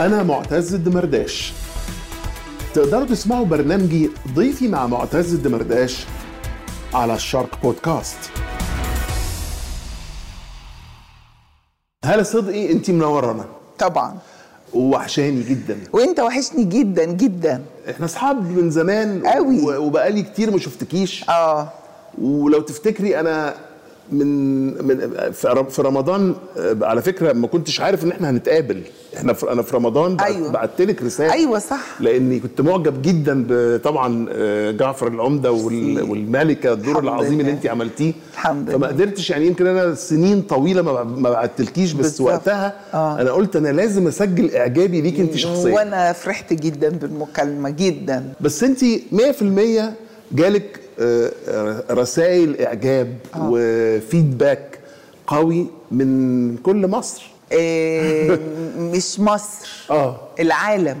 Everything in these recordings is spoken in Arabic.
أنا معتز الدمرداش. تقدروا تسمعوا برنامجي ضيفي مع معتز الدمرداش على الشارك بودكاست. هلا صدقي أنت منورانا طبعا. ووحشاني جدا. وأنت وحشني جدا جدا. إحنا أصحاب من زمان قوي. وبقالي كتير ما شفتكيش. آه. ولو تفتكري أنا من من في رم- في رمضان آه، على فكرة ما كنتش عارف إن إحنا هنتقابل إحنا في أنا في رمضان أيوة. بعت لك رسالة أيوه صح لأني كنت معجب جدا طبعا آه، جعفر العمدة. والملكة الدور العظيم اللي. انت عملتيه الحمد فما. قدرتش يعني يمكن أنا سنين طويلة ما بعتلكيش بس بالظبط. وقتها آه. أنا قلت أنا لازم أسجل إعجابي ليك أنت شخصيا وأنا فرحت جدا بالمكالمة جدا بس انت 100% جالك رسائل إعجاب وفيدباك قوي من كل مصر. آه مش مصر آه. العالم.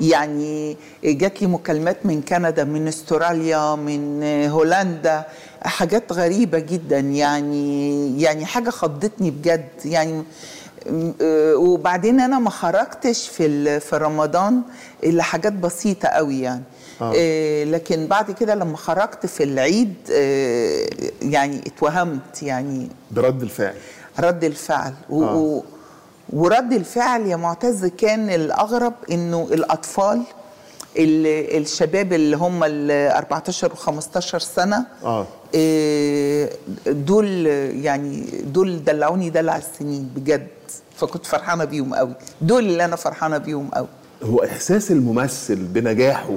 يعني جات لي مكالمات من كندا من أستراليا من هولندا حاجات غريبة جدا. يعني يعني حاجة خضتني بجد. يعني آه، وبعدين أنا ما خرجتش في في رمضان إلا حاجات بسيطة قوي يعني. آه. آه. لكن بعد كده لما خرجت في العيد آه، يعني اتوهمت يعني برد الفعل رد الفعل و... آه. و... ورد الفعل يا معتز كان الأغرب إنه الأطفال ال- الشباب اللي هم ال 14 و 15 سنة آه إيه، دول يعني دول دلعوني دلع السنين بجد فكنت فرحانة بيهم قوي دول اللي أنا فرحانة بيهم قوي هو إحساس الممثل بنجاحه آه،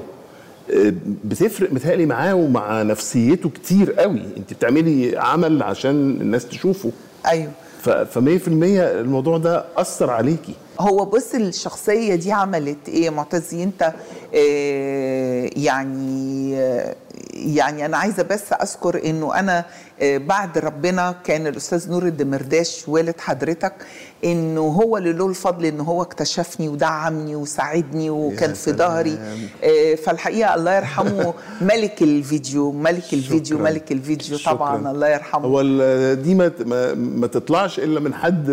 بتفرق متهيألي معاه ومع نفسيته كتير قوي. انت بتعملي عمل عشان الناس تشوفه. أيوه. ف 100% الموضوع ده أثر عليكي. هو بص الشخصية دي عملت إيه يا معتزي أنت آه يعني آه يعني أنا عايزة بس أذكر إنه أنا بعد ربنا كان الأستاذ نور الدمرداش والد حضرتك إنه هو اللي له الفضل إن هو اكتشفني ودعمني وساعدني وكان في. ظهري آه فالحقيقة الله يرحمه ملك الفيديو ملك الفيديو شكراً. ملك الفيديو شكراً. طبعا الله يرحمه هو دي ما ما, تطلعش إلا من حد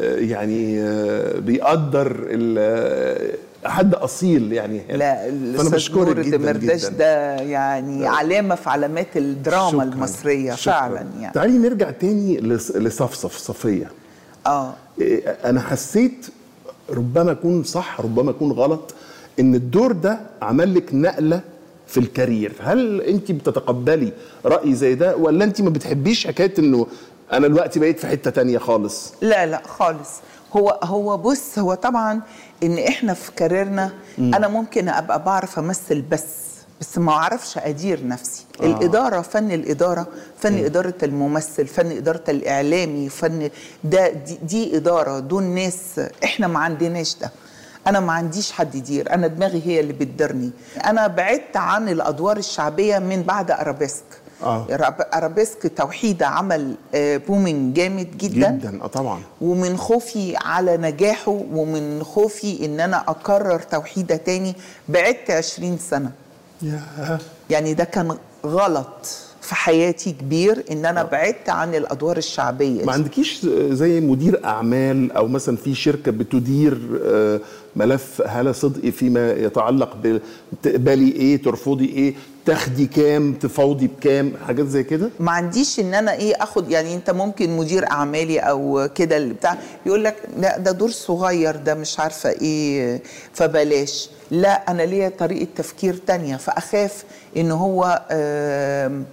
آه، يعني آه، بيقدر آه، حد أصيل يعني. لا فأنا بشكرك جدا جدا. ده يعني علامة في علامات الدراما شكراً. المصرية شكراً. فعلا يعني. تعالي نرجع تاني لص- لصفصف صفية. آه. إيه، أنا حسيت ربما أكون صح ربما أكون غلط إن الدور ده عمل لك نقلة في الكارير. هل انت بتتقبلي رأي زي ده ولا انت ما بتحبيش حكاية إنه أنا دلوقتي بقيت في حتة تانية خالص. لا لا خالص. هو هو بص هو طبعا إن إحنا في career نا أنا ممكن أبقى بعرف أمثل بس بس ما أعرفش أدير نفسي. آه. الإدارة فن الإدارة فن إدارة الممثل فن إدارة الإعلامي فن ده دي, دي إدارة دول ناس إحنا ما عندناش ده. أنا ما عنديش حد يدير أنا دماغي هي اللي بتديرني. أنا بعدت عن الأدوار الشعبية من بعد أرابيسك. آه. راب- أرابيسك توحيده عمل آه، booming جامد جدا, جدا آه طبعا. ومن خوفي على نجاحه ومن خوفي إن أنا أكرر توحيده تاني بعدت 20 سنة. يعني ده كان غلط. في حياتي كبير إن أنا بعدت عن الأدوار الشعبية ما. عندكيش زي مدير أعمال أو مثلا في شركة بتدير آه، ملف هاله صدقي فيما يتعلق بتقبلي إيه ترفضي إيه تاخدي كام تفاوضي بكام حاجات زي كده؟ ما عنديش إن أنا إيه آخد يعني أنت ممكن مدير أعمالي أو كده اللي بتاع يقول لك لا ده دور صغير ده مش عارفة إيه فبلاش. لا أنا ليا طريقة تفكير تانية فأخاف إن هو آم،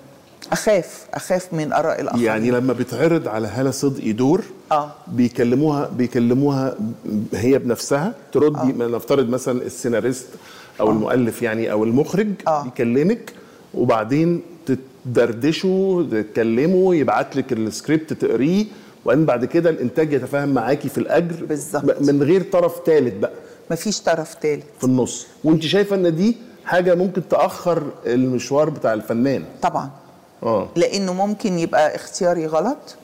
أخاف أخاف من آراء الآخرين يعني لما بيتعرض على هالة صدقي دور آه. بيكلموها بيكلموها هي بنفسها تردي آه. نفترض مثلا السيناريست أو آه. المؤلف يعني أو المخرج آه. يكلمك وبعدين تدردشوا تتكلموا يبعت لك السكريبت تقريه وبعدين بعد كده الإنتاج يتفاهم معاكي في الأجر بالظبط. من غير طرف ثالث بقى مفيش طرف تالت في النص وأنت شايفة إن دي حاجة ممكن تأخر المشوار بتاع الفنان طبعا آه. لأنه ممكن يبقى اختياري غلط.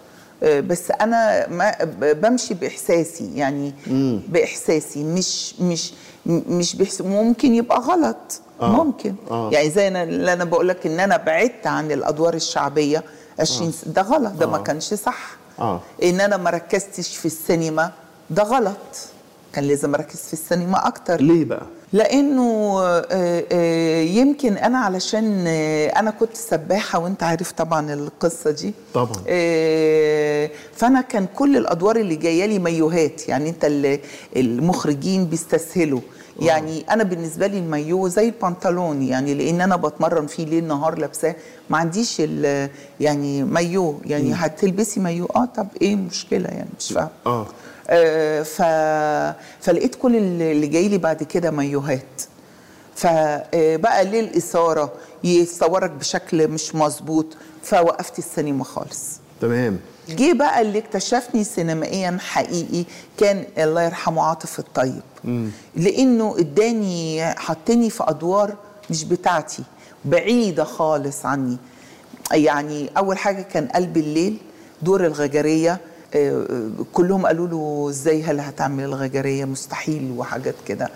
آه، بس أنا ما بمشي بإحساسي يعني بإحساسي مش مش مش بحس ممكن يبقى غلط. آه. ممكن. آه. يعني زي أنا اللي أنا بقول لك إن أنا بعدت عن الأدوار الشعبية 20 س- ده غلط ده ما كانش صح. آه. إن أنا ما ركزتش في السينما ده غلط. كان لازم أركز في السينما أكتر. ليه بقى؟ لأنه آه، آه، يمكن أنا علشان آه، أنا كنت سباحة وأنت عارف طبعا القصة دي. طبعا. فأنا كان كل الأدوار اللي جاية لي مايوهات يعني أنت ال- المخرجين بيستسهلوا. يعني أنا بالنسبة لي المايو زي البنطلون يعني لأن أنا بتمرن فيه ليل نهار لابساه. ما عنديش ال- يعني مايو يعني هتلبسي مايو؟ آه طب إيه المشكلة يعني؟ مش فاهم آه. ف... فلقيت كل اللي جاي لي بعد كده مايوهات. فبقى ليه الإثارة؟ يصورك بشكل مش مظبوط فوقفت السينما خالص. تمام. جه بقى اللي اكتشفني سينمائيا حقيقي كان الله يرحمه عاطف الطيب. لأنه اداني حطني في أدوار مش بتاعتي بعيدة خالص عني. يعني أول حاجة كان قلب الليل دور الغجرية آه، كلهم قالوا له إزاي هل هتعمل الغجرية؟ مستحيل وحاجات كده.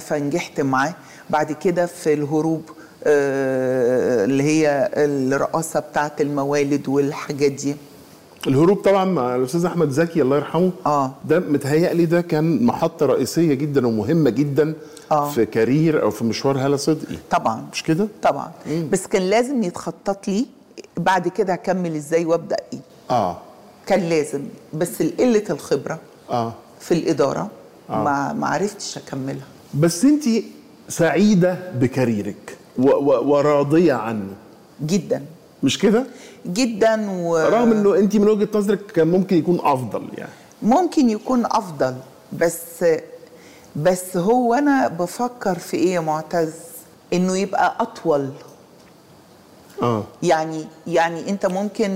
فنجحت معاه. بعد كده في الهروب آه، اللي هي الرقاصة بتاعت الموالد والحاجات دي. الهروب طبعا مع الأستاذ أحمد زكي الله يرحمه. آه. ده متهيألي ده كان محطة رئيسية جدا ومهمة جدا آه. في كارير أو في مشوار هالة صدقي. طبعا. مش كده؟ طبعا. بس كان لازم يتخطط لي. بعد كده اكمل إزاي وأبدأ إيه. آه. كان لازم بس قله الخبرة آه. في الإدارة ما ما عرفتش أكملها. بس أنت سعيدة بكاريرك و- و- وراضية عنه. جدا. مش كده؟ جدا و رغم إنه أنت من وجهة نظرك كان ممكن يكون أفضل يعني. ممكن يكون أفضل بس بس هو أنا بفكر في إيه يا معتز؟ إنه يبقى أطول آه. يعني يعني أنت ممكن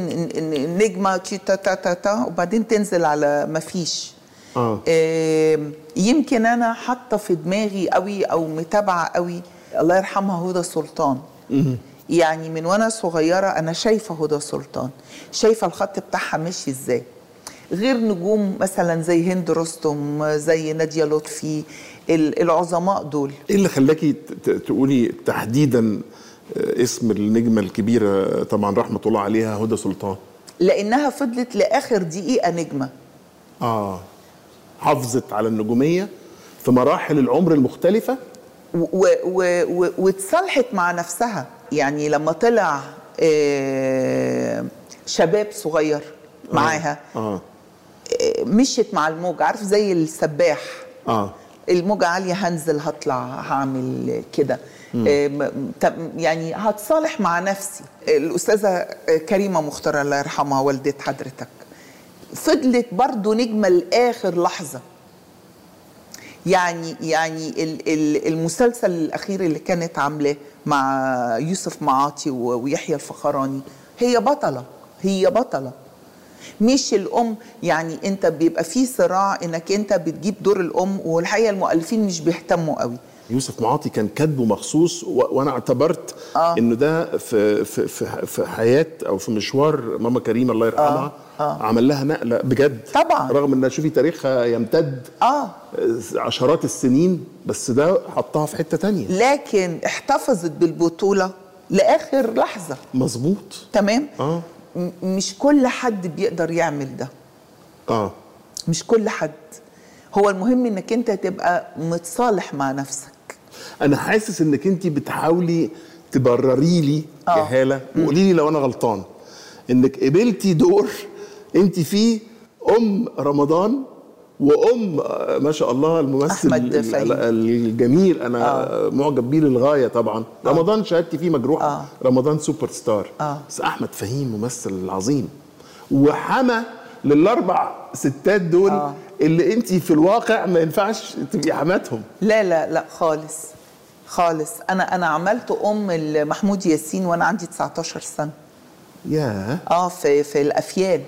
نجمة تا تا تا تا وبعدين تنزل على ما فيش. آم، يمكن أنا حاطة في دماغي قوي أو متابعة قوي الله يرحمها هدى سلطان. يعني من وأنا صغيرة أنا شايفة هدى سلطان. شايفة الخط بتاعها ماشي إزاي. غير نجوم مثلا زي هند رستم زي نادية لطفي ال- العظماء دول. إيه اللي خلاكي تقولي تحديدا آه، اسم النجمة الكبيرة طبعا رحمة الله عليها هدى سلطان. لأنها فضلت لآخر دقيقة نجمة. آه حافظت على النجومية في مراحل العمر المختلفة. واتصالحت مع نفسها. يعني لما طلع آه، شباب صغير معاها آه آه، مشيت مع الموج عارف زي السباح. آه. الموجة عالية هنزل هطلع هعمل كده. آه، يعني هتصالح مع نفسي. الأستاذة كريمة مختار الله يرحمها والدة حضرتك. فضلت برضو نجمة لآخر لحظة. يعني يعني ال- ال- المسلسل الأخير اللي كانت عاملاه مع يوسف معاطي ويحيى الفخراني هي بطلة هي بطلة. مش الأم يعني أنت بيبقى في صراع إنك أنت بتجيب دور الأم والحقيقة المؤلفين مش بيهتموا قوي. يوسف معاطي كان كاتبه مخصوص و... وأنا اعتبرت آه. إنه ده في في في, في حياة أو في مشوار ماما كريم الله يرحمها آه. آه. عمل لها نقلة بجد. طبعا. رغم ان شوفي تاريخها يمتد آه. عشرات السنين بس ده حطها في حتة تانية. لكن احتفظت بالبطولة لآخر لحظة. مظبوط. تمام؟ آه. م- مش كل حد بيقدر يعمل ده. آه. مش كل حد. هو المهم إنك أنت تبقى متصالح مع نفسك. أنا حاسس انك انت بتحاولي تبرري لي يا آه. وقولي لي لو أنا غلطان انك قبلتي دور انت فيه ام رمضان وام ما شاء الله الممثل أحمد. الجميل أنا آه. معجب بيه للغاية طبعا آه. رمضان شهادتي فيه مجروحة آه. رمضان سوبر ستار آه. بس أحمد فهيم ممثل عظيم وحمى للأربع ستات دول آه. اللي انت في الواقع ما ينفعش تبقي حماتهم لا لا لا خالص خالص. أنا أنا عملت أم محمود ياسين وأنا عندي 19 سنة. ياه. آه في في الأفيال.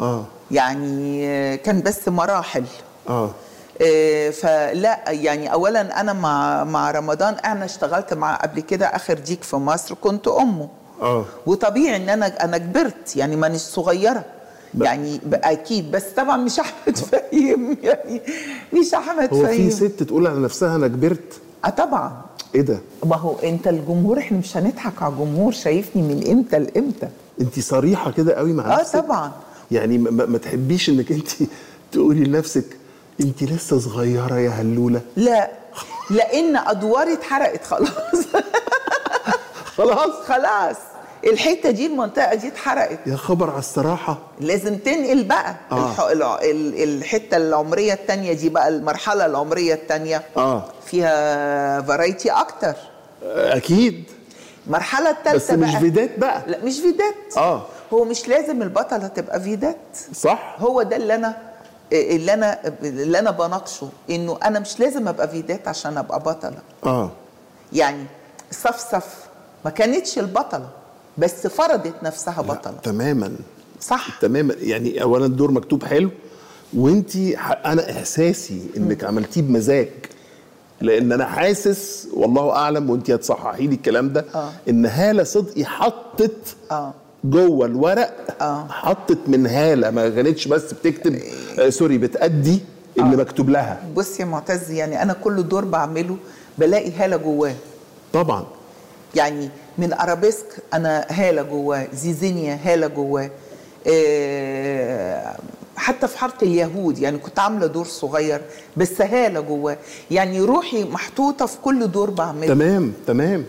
آه. يعني آه، كان بس مراحل. آه. آه، فلا يعني اولا أنا مع مع رمضان أنا اشتغلت معاه قبل كده آخر ديك في مصر كنت أمه. آه. وطبيعي إن أنا أنا كبرت يعني مانيش صغيرة. يعني أكيد بس طبعا مش أحمد فهيم يعني مش أحمد هو في فهيم. ست تقول على نفسها أنا كبرت؟ آه طبعا. إيه ده؟ ما هو أنت الجمهور إحنا مش هنضحك على الجمهور شايفني من إمتى لإمتى. أنت صريحة كده قوي مع آه نفسك؟ طبعا. يعني ما, ما- ما تحبيش إنك أنت تقولي لنفسك أنت لسه صغيرة يا هلولة؟ لا. لأن أدواري اتحرقت خلاص. خلاص؟ خلاص. الحتة دي المنطقة دي اتحرقت. يا خبر على الصراحة. لازم تنقل بقى آه. الحتة العمرية الثانية دي بقى المرحلة العمرية الثانية آه. فيها فرايتي أكتر. أكيد. المرحلة الثالثه بس مش بقى. فيدات بقى. لا مش فيدات آه. هو مش لازم البطله تبقى فيدات صح. هو ده اللي أنا اللي أنا اللي أنا بناقشه إنه أنا مش لازم أبقى فيدات عشان أبقى بطلة. آه. يعني صفصف ما كانتش البطلة. بس فرضت نفسها بطلة. تماما. صح. تماما. يعني اولا الدور مكتوب حلو وأنت أنا إحساسي إنك عملتيه بمزاج لأن أنا حاسس والله أعلم وأنت هتصححي لي الكلام ده آه. إن هالة صدقي حطت آه. جوه الورق آه. حطت من هالة ما كانتش بس بتكتب آه سوري بتأدي اللي مكتوب لها. بص يا معتز يعني أنا كل دور بعمله بلاقي هالة جواه. طبعا. يعني من أرابيسك أنا هالة جواه زيزينيا هالة جواه إيه، حتى في حاره اليهود يعني كنت عاملة دور صغير بس هالة جواه يعني روحي محطوطة في كل دور بعمله تمام تمام.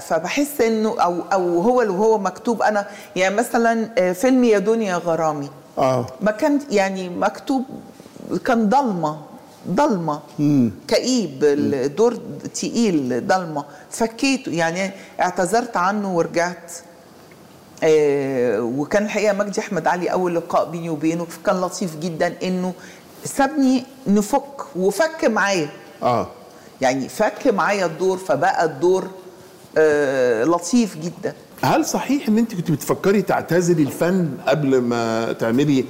فبحس إنه أو أو هو اللي هو مكتوب. أنا يعني مثلا آه، فيلم يا دنيا غرامي. آه. ما كان يعني مكتوب كان ضلمة. ضلمة. كئيب الدور تقيل ضلمة. فكيته يعني اعتذرت عنه ورجعت. آه وكان الحقيقة مجدي أحمد علي أول لقاء بيني وبينه كان لطيف جدا إنه سابني نفك وفك معايا. آه. يعني فك معايا الدور فبقى الدور آه لطيف جدا. هل صحيح إن أنت كنت بتفكري تعتزلي الفن قبل ما تعملي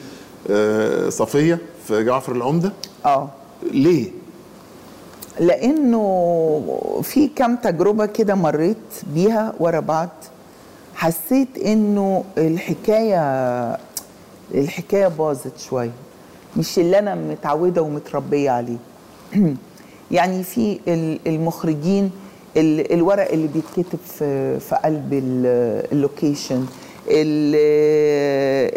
آه صفية في جعفر العمدة؟ آه. ليه؟ لأنه في كام تجربة كده مريت بيها ورا بعض. حسيت إنه الحكاية الحكاية باظت شوية. مش اللي أنا متعودة ومتربية عليه. يعني في ال- المخرجين ال- الورق اللي بيتكتب في في قلب ال- اللوكيشن. ال-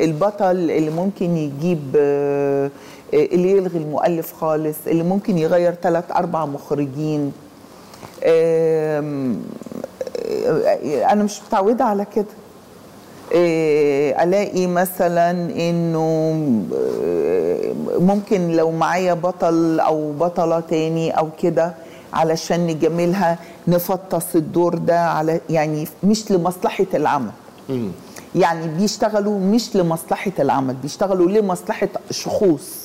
البطل اللي ممكن يجيب آه، اللي يلغي المؤلف خالص اللي ممكن يغير ثلاث أربع مخرجين. آه، أنا مش متعودة على كده. آه، ألاقي مثلا إنه ممكن لو معايا بطل أو بطلة تاني أو كده علشان نجملها نفطس الدور ده على يعني مش لمصلحة العمل. يعني بيشتغلوا مش لمصلحة العمل بيشتغلوا لمصلحة شخوص.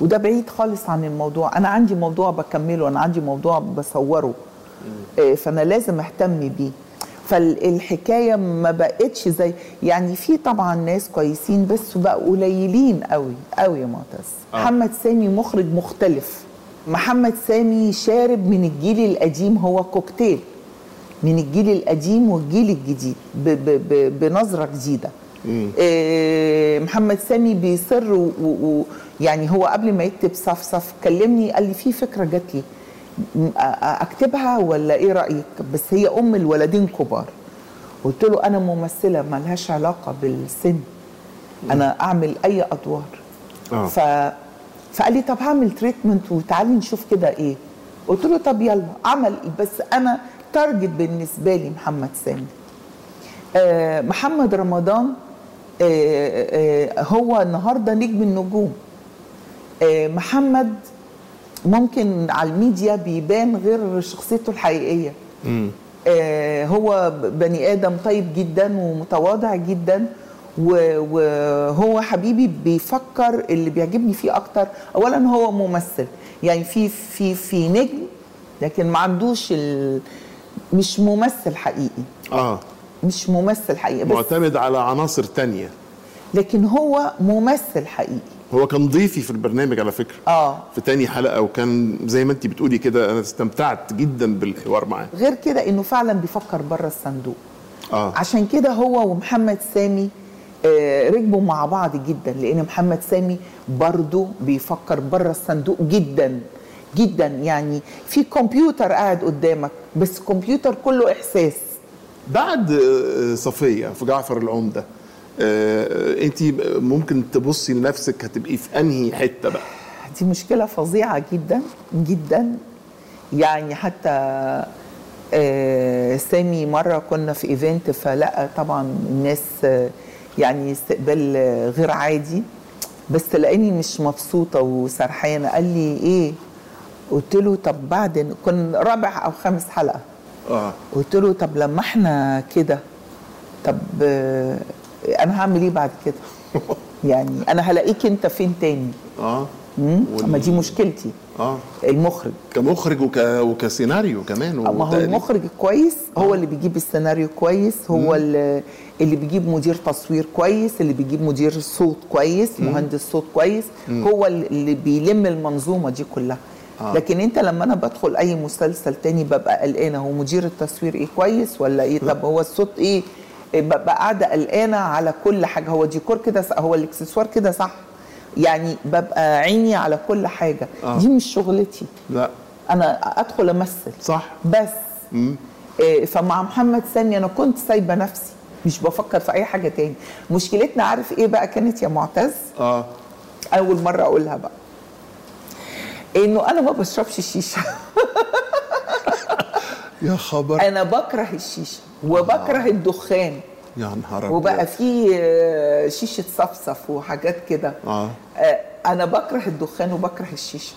وده بعيد خالص عن الموضوع. أنا عندي موضوع بكمله أنا عندي موضوع بصوره. آه، فأنا لازم أهتم بيه. فالحكاية ما بقتش زي يعني في طبعا ناس كويسين بس بقوا قليلين قوي قوي يا معتز. آه. محمد سامي مخرج مختلف. محمد سامي شارب من الجيل القديم هو كوكتيل. من الجيل القديم والجيل الجديد ب ب ب بنظرة جديدة. آه، محمد سامي بيصر و- و- يعني هو قبل ما يكتب صفصف كلمني قال لي في فكرة جات لي. أكتبها ولا إيه رأيك؟ بس هي أم الولدين كبار. قلت له أنا ممثلة ملهاش علاقة بالسن. أنا أعمل أي أدوار. آه. ف فقال لي طب هعمل treatment وتعالي نشوف كده إيه. قلت له طب يلا عمل بس أنا target بالنسبة لي محمد سامي. آه، محمد رمضان آه، آه، هو النهارده نجم النجوم. محمد ممكن على الميديا بيبان غير شخصيته الحقيقية. هو بني آدم طيب جدا ومتواضع جدا و- وهو حبيبي بيفكر اللي بيعجبني فيه أكتر. اولا هو ممثل. يعني في في في نجم لكن ما عندوش ال... مش ممثل حقيقي. آه. مش ممثل حقيقي بس معتمد على عناصر تانية. لكن هو ممثل حقيقي. هو كان ضيفي في البرنامج على فكرة. آه. في تاني حلقة وكان زي ما انت بتقولي كده أنا استمتعت جدا بالحوار معاه. غير كده إنه فعلا بيفكر بره الصندوق. آه. عشان كده هو ومحمد سامي آه، ركبوا مع بعض جدا لأن محمد سامي برضه بيفكر بره الصندوق جدا. جدا يعني. في كمبيوتر قاعد قدامك بس كمبيوتر كله إحساس. بعد آه، صفية في جعفر العمدة أنت ممكن تبصي لنفسك هتبقي في أنهي حتة بقى؟ دي مشكلة فظيعة جدا جدا. يعني حتى آه، سامي مرة كنا في إيفنت فلقى طبعا الناس آه، يعني استقبال آه، غير عادي. بس لقاني مش مبسوطة وسرحانة قال لي إيه؟ قلت له طب بعد كن رابع أو خامس حلقة. آه. قلت له طب لما إحنا كده طب آه، أنا هعمل إيه بعد كده؟ يعني أنا هلاقيك أنت فين تاني؟ آه. مم؟ وال- ما دي مشكلتي. آه. المخرج. كمخرج وك... وكسيناريو كمان ما هو. المخرج كويس هو اللي بيجيب السيناريو كويس هو اللي, اللي بيجيب مدير تصوير كويس اللي بيجيب مدير صوت كويس مهندس صوت كويس هو اللي بيلم المنظومة دي كلها. آه. لكن انت لما أنا بدخل اي مسلسل تاني ببقى قلقانة هو مدير التصوير إيه كويس ولا إيه؟ طب هو الصوت إيه؟ ببقى قاعدة قلقانة على كل حاجة هو ديكور كده هو الاكسسوار كده صح؟ يعني ببقى عيني على كل حاجة. آه. دي مش شغلتي. لا. أنا أدخل أمثل. صح. بس. مم. إيه، فمع محمد سامي أنا كنت سايبة نفسي مش بفكر في أي حاجة تاني. مشكلتنا عارف إيه بقى كانت يا معتز؟ آه. أول مرة أقولها بقى. إنه أنا ما بشربش الشيشه يا خبر. أنا بكره الشيشة وبكره الدخان. يا نهار. وبقى في آه، شيشة صفصف وحاجات كده. آه. آه، أنا بكره الدخان وبكره الشيشة.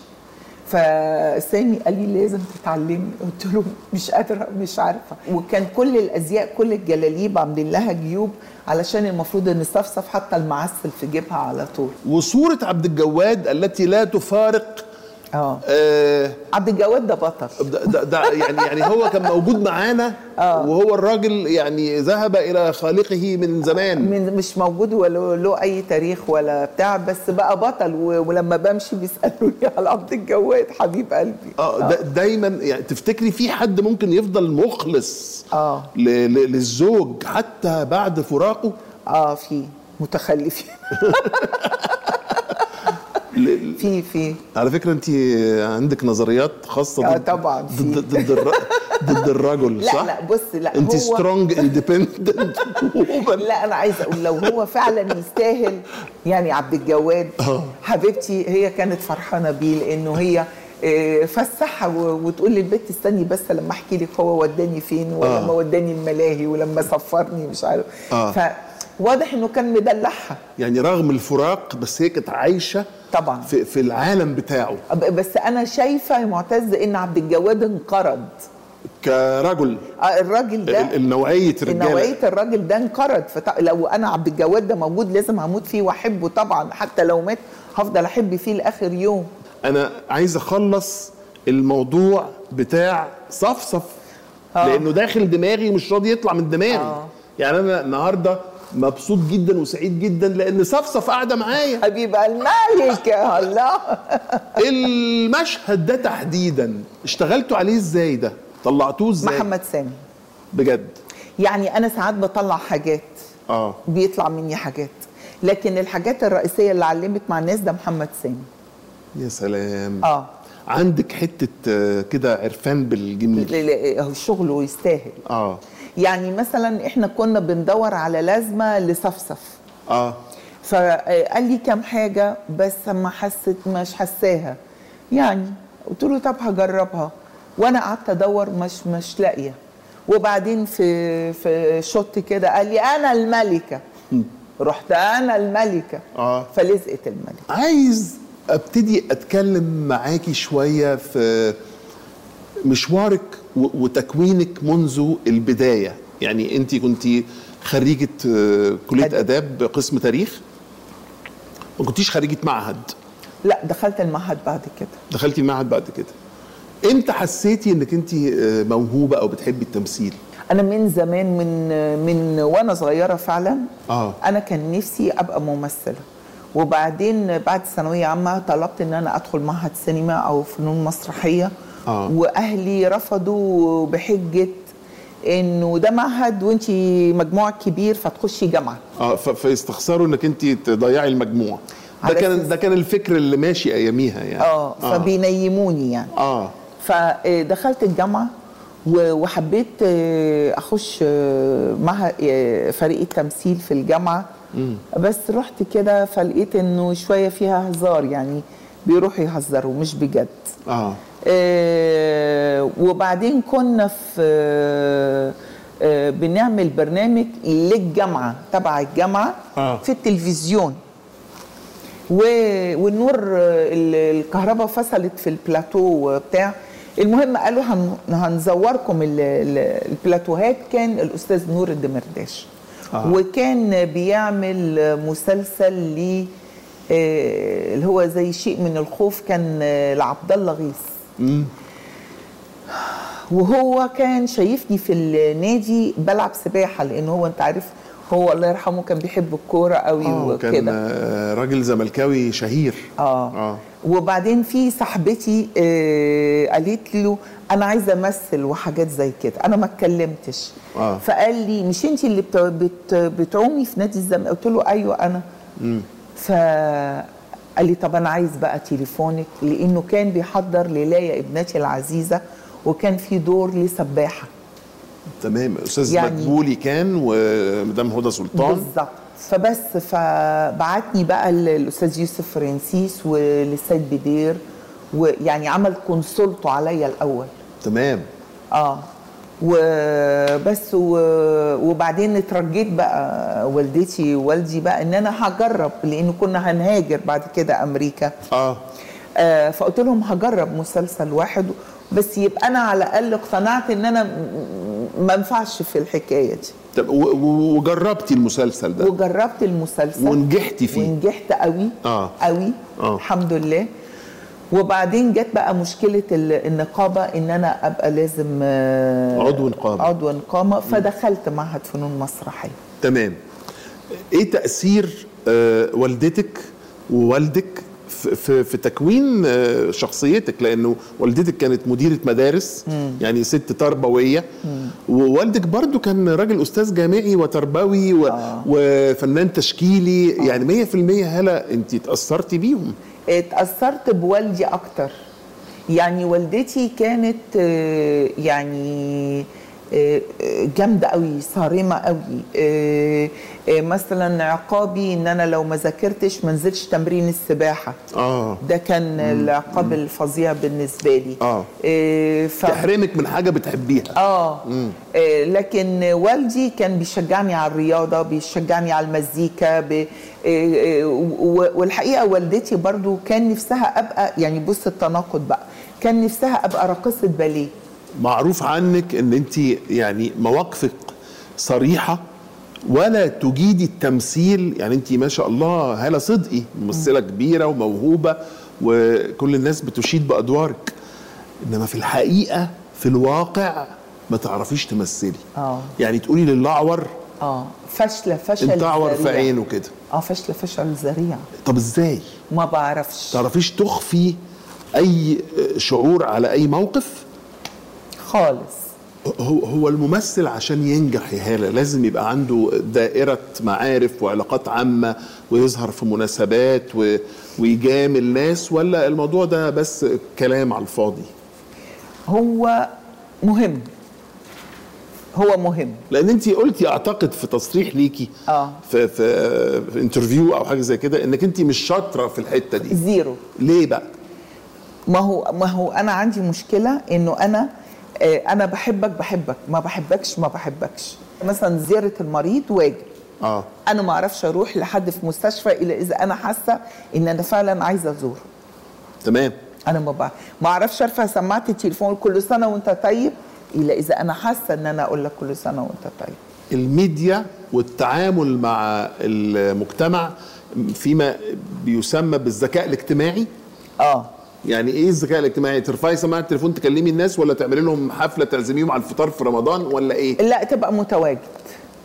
فسامي قال لي لازم تتعلمي قلت له مش قادرة مش عارفة. وكان كل الأزياء كل الجلاليب عاملين لها جيوب علشان المفروض إن صفصف حتى المعسل في جيبها على طول. وصورة عبد الجواد التي لا تفارق آه. آه عبد الجواد ده بطل. ده, ده, يعني يعني هو كان موجود معانا وهو الراجل يعني ذهب إلى خالقه من زمان. من مش موجود ولا له أي تاريخ ولا بتاع بس بقى بطل ولما بمشي بيسألوني على عبد الجواد حبيب قلبي. آه دا دايما يعني تفتكري في حد ممكن يفضل مخلص آه. للزوج حتى بعد فراقه؟ آه في متخلفين. في في على فكرة انت عندك نظريات خاصة آه، ضد طبعاً. ضد ضد. ضد الرجل لا صح لا بص لا انت strong independent لا أنا عايزة أقول لو هو فعلا يستاهل يعني عبد الجواد آه. حبيبتي هي كانت فرحانة بيه لأنه هي آه، فسحها وتقول للبنت استني بس لما أحكي لك هو وداني فين ولما آه. وداني الملاهي ولما سفرني مش عارف آه. فواضح إنه كان مدلعها. يعني رغم الفراق بس هي كانت عايشة طبعا. في, في العالم بتاعه. بس أنا شايفة يا معتز إن عبد الجواد انقرض. كرجل. آه، الراجل ده. ال- النوعية الرجالة. نوعيه الراجل ده انقرض. فط... لو أنا عبد الجواد ده موجود لازم هموت فيه وأحبه طبعا. حتى لو مات هفضل أحب فيه لآخر يوم. أنا عايز أخلص الموضوع بتاع صفصف. آه. لأنه داخل دماغي مش راضي يطلع من دماغي. آه. يعني أنا النهارده مبسوط جدا وسعيد جدا لأن صفصف قاعدة معايا. حبيب الملك يا الله. المشهد ده تحديدا اشتغلتوا عليه إزاي ده؟ طلعتوه إزاي؟ محمد سامي. بجد؟ يعني أنا ساعات بطلع حاجات. آه. بيطلع مني حاجات. لكن الحاجات الرئيسية اللي علمت مع الناس ده محمد سامي. يا سلام. آه. عندك حتة آه، كده عرفان بالجميل. شغله يستاهل. آه. يعني مثلا إحنا كنا بندور على لازمة لصفصف. آه. فقال لي كام حاجة بس ما حسيت مش حساها. يعني قلت له طب هجربها. وأنا قعدت أدور مش مش لاقية. وبعدين في في شوت كده قال لي أنا الملكة. رحت أنا الملكة. آه. فلزقت الملكة. عايز أبتدي أتكلم معاكي شوية في مشوارك وتكوينك منذ البداية. يعني انت كنت خريجة آه، كلية أدب. آداب قسم تاريخ؟ ما كنتيش خريجة معهد. لا دخلت المعهد بعد كده. دخلتي المعهد بعد كده. إمتى حسيتي انك انت آه، موهوبة أو بتحبي التمثيل؟ أنا من زمان من من وأنا صغيرة فعلا آه. أنا كان نفسي أبقى ممثلة. وبعدين بعد ثانوية عامة طلبت إن أنا أدخل معهد سينما أو فنون مسرحية. آه. وأهلي رفضوا بحجة إنه ده معهد وانت مجموعك كبير فتخشي جامعة. آه فيستخسروا إنك انت تضيعي المجموع. ده كان ده كان الفكر اللي ماشي أياميها يعني. آه فبينيموني يعني. آه. فدخلت الجامعة و- وحبيت آه، أخش آه، مع آه، فريق التمثيل في الجامعة. بس رحت كده فلقيت إنه شوية فيها هزار يعني بيروحوا يهزروا مش بجد. آه آه. وبعدين كنا في آه آه بنعمل برنامج للجامعة تبع الجامعة آه. في التلفزيون. والنور آه، ال- الكهرباء فصلت في البلاتو بتاع المهم قالوا هن- هنزوركم ال- ال- البلاتوهات. كان الأستاذ نور الدمرداش. آه. وكان بيعمل مسلسل ل آه، اللي هو زي شيء من الخوف. كان آه، لعبد الله غيث. وهو كان شايفني في النادي بلعب سباحة لأن هو أنت عارف هو الله يرحمه كان بيحب الكورة قوي كان وكده. آه، راجل زملكاوي شهير. آه, آه. وبعدين في صاحبتي آه قالت له أنا عايزة أمثل وحاجات زي كده. أنا ما اتكلمتش. آه. فقال لي مش أنت اللي بت... بت... بتعومي في نادي الزمالك قلت له أيوه أنا. فقال لي طب أنا عايز بقى تليفونك لأنه كان بيحضر لآه يا ابنتي العزيزة وكان في دور لسباحة. تمام. أستاذ يعني- مدبولي كان ومدام هدى سلطان. بالظبط. فبس فبعتني بقى ال- الاستاذ يوسف فرانسيس وللسيد بدير ويعني عمل consulto عليا الأول. تمام. آه. وبس وبعدين اترجيت بقى والدتي ووالدي بقى إن أنا هجرب لأن كنا هنهاجر بعد كده أمريكا آه آه فقلت لهم هجرب مسلسل واحد بس يبقى أنا على الأقل اقتنعت إن أنا ما انفعش في الحكاية دي طب وجربتي المسلسل ده وجربت المسلسل ونجحتي فيه. ونجحت قوي آه. قوي آه. الحمد لله وبعدين جت بقى مشكلة ال- النقابه إن أنا أبقى لازم آه، عضو نقابة. عضو نقابه فدخلت معهد فنون مسرحية. تمام. إيه تأثير آه، والدتك ووالدك في, في, تكوين آه، شخصيتك؟ لأنه والدتك كانت مديرة مدارس يعني ست تربوية. ووالدك برضو كان راجل أستاذ جامعي وتربوي و آه. وفنان تشكيلي. يعني 100% هلا انت اتاثرتي بيهم. اتأثرت بوالدي أكتر. يعني والدتي كانت آه، يعني آه، آه، جامدة قوي صارمة قوي مثلا عقابي إن أنا لو ما ذاكرتش ما نزلش تمرين السباحة. آه. ده كان العقاب الفظيع بالنسبة لي. آه. آه، ف... تحرمك من حاجة بتحبيها. آه. آه، لكن والدي كان بيشجعني على الرياضة بيشجعني على المزيكا ب... والحقيقة والدتي برضو كان نفسها أبقى يعني بص التناقض بقى كان نفسها أبقى راقصة باليه. معروف عنك إن انت يعني مواقفك صريحة ولا تجيدي التمثيل يعني انت ما شاء الله هالة صدقي ممثلة كبيرة وموهوبة وكل الناس بتشيد بأدوارك. إنما في الحقيقة في الواقع ما تعرفيش تمثلي. آه. يعني تقولي للأعور آه. فاشلة فشل أنت أعور في. عينه كده. آه فاشلة فشل ذريع. طب إزاي؟ ما بعرفش. تعرفيش تخفي أي شعور على أي موقف؟ خالص. هو هو الممثل عشان ينجح يا هالة. لازم يبقى عنده دائرة معارف وعلاقات عامة ويظهر في مناسبات. ويجامل ناس ولا الموضوع ده بس كلام على الفاضي؟ هو مهم. هو مهم. لأن انت قلتي أعتقد في تصريح ليكي آه. في, في في interview أو حاجة زي كده إنك انت مش شاطرة في الحتة دي. zero. ليه بقى؟ ما هو ما هو أنا عندي مشكلة إنه أنا أنا بحبك بحبك. ما بحبكش ما بحبكش. مثلا زيارة المريض واجب. آه. أنا ما أعرفش أروح لحد في مستشفى إلا إذا أنا حاسة إن أنا فعلا عايزة أزوره. تمام. أنا ما ما أعرفش أرفع سماعة التليفون كل سنة وأنت طيب إلا إذا أنا حاسة إن أنا أقول لك كل سنة وأنت طيب. الميديا والتعامل مع المجتمع فيما بيسمى بالذكاء الاجتماعي؟ آه. يعني إيه الذكاء الاجتماعي؟ ترفعي سماعة التليفون تكلمي الناس ولا تعملي لهم حفلة تعزميهم على الفطار في رمضان ولا إيه؟ لا تبقى متواجد.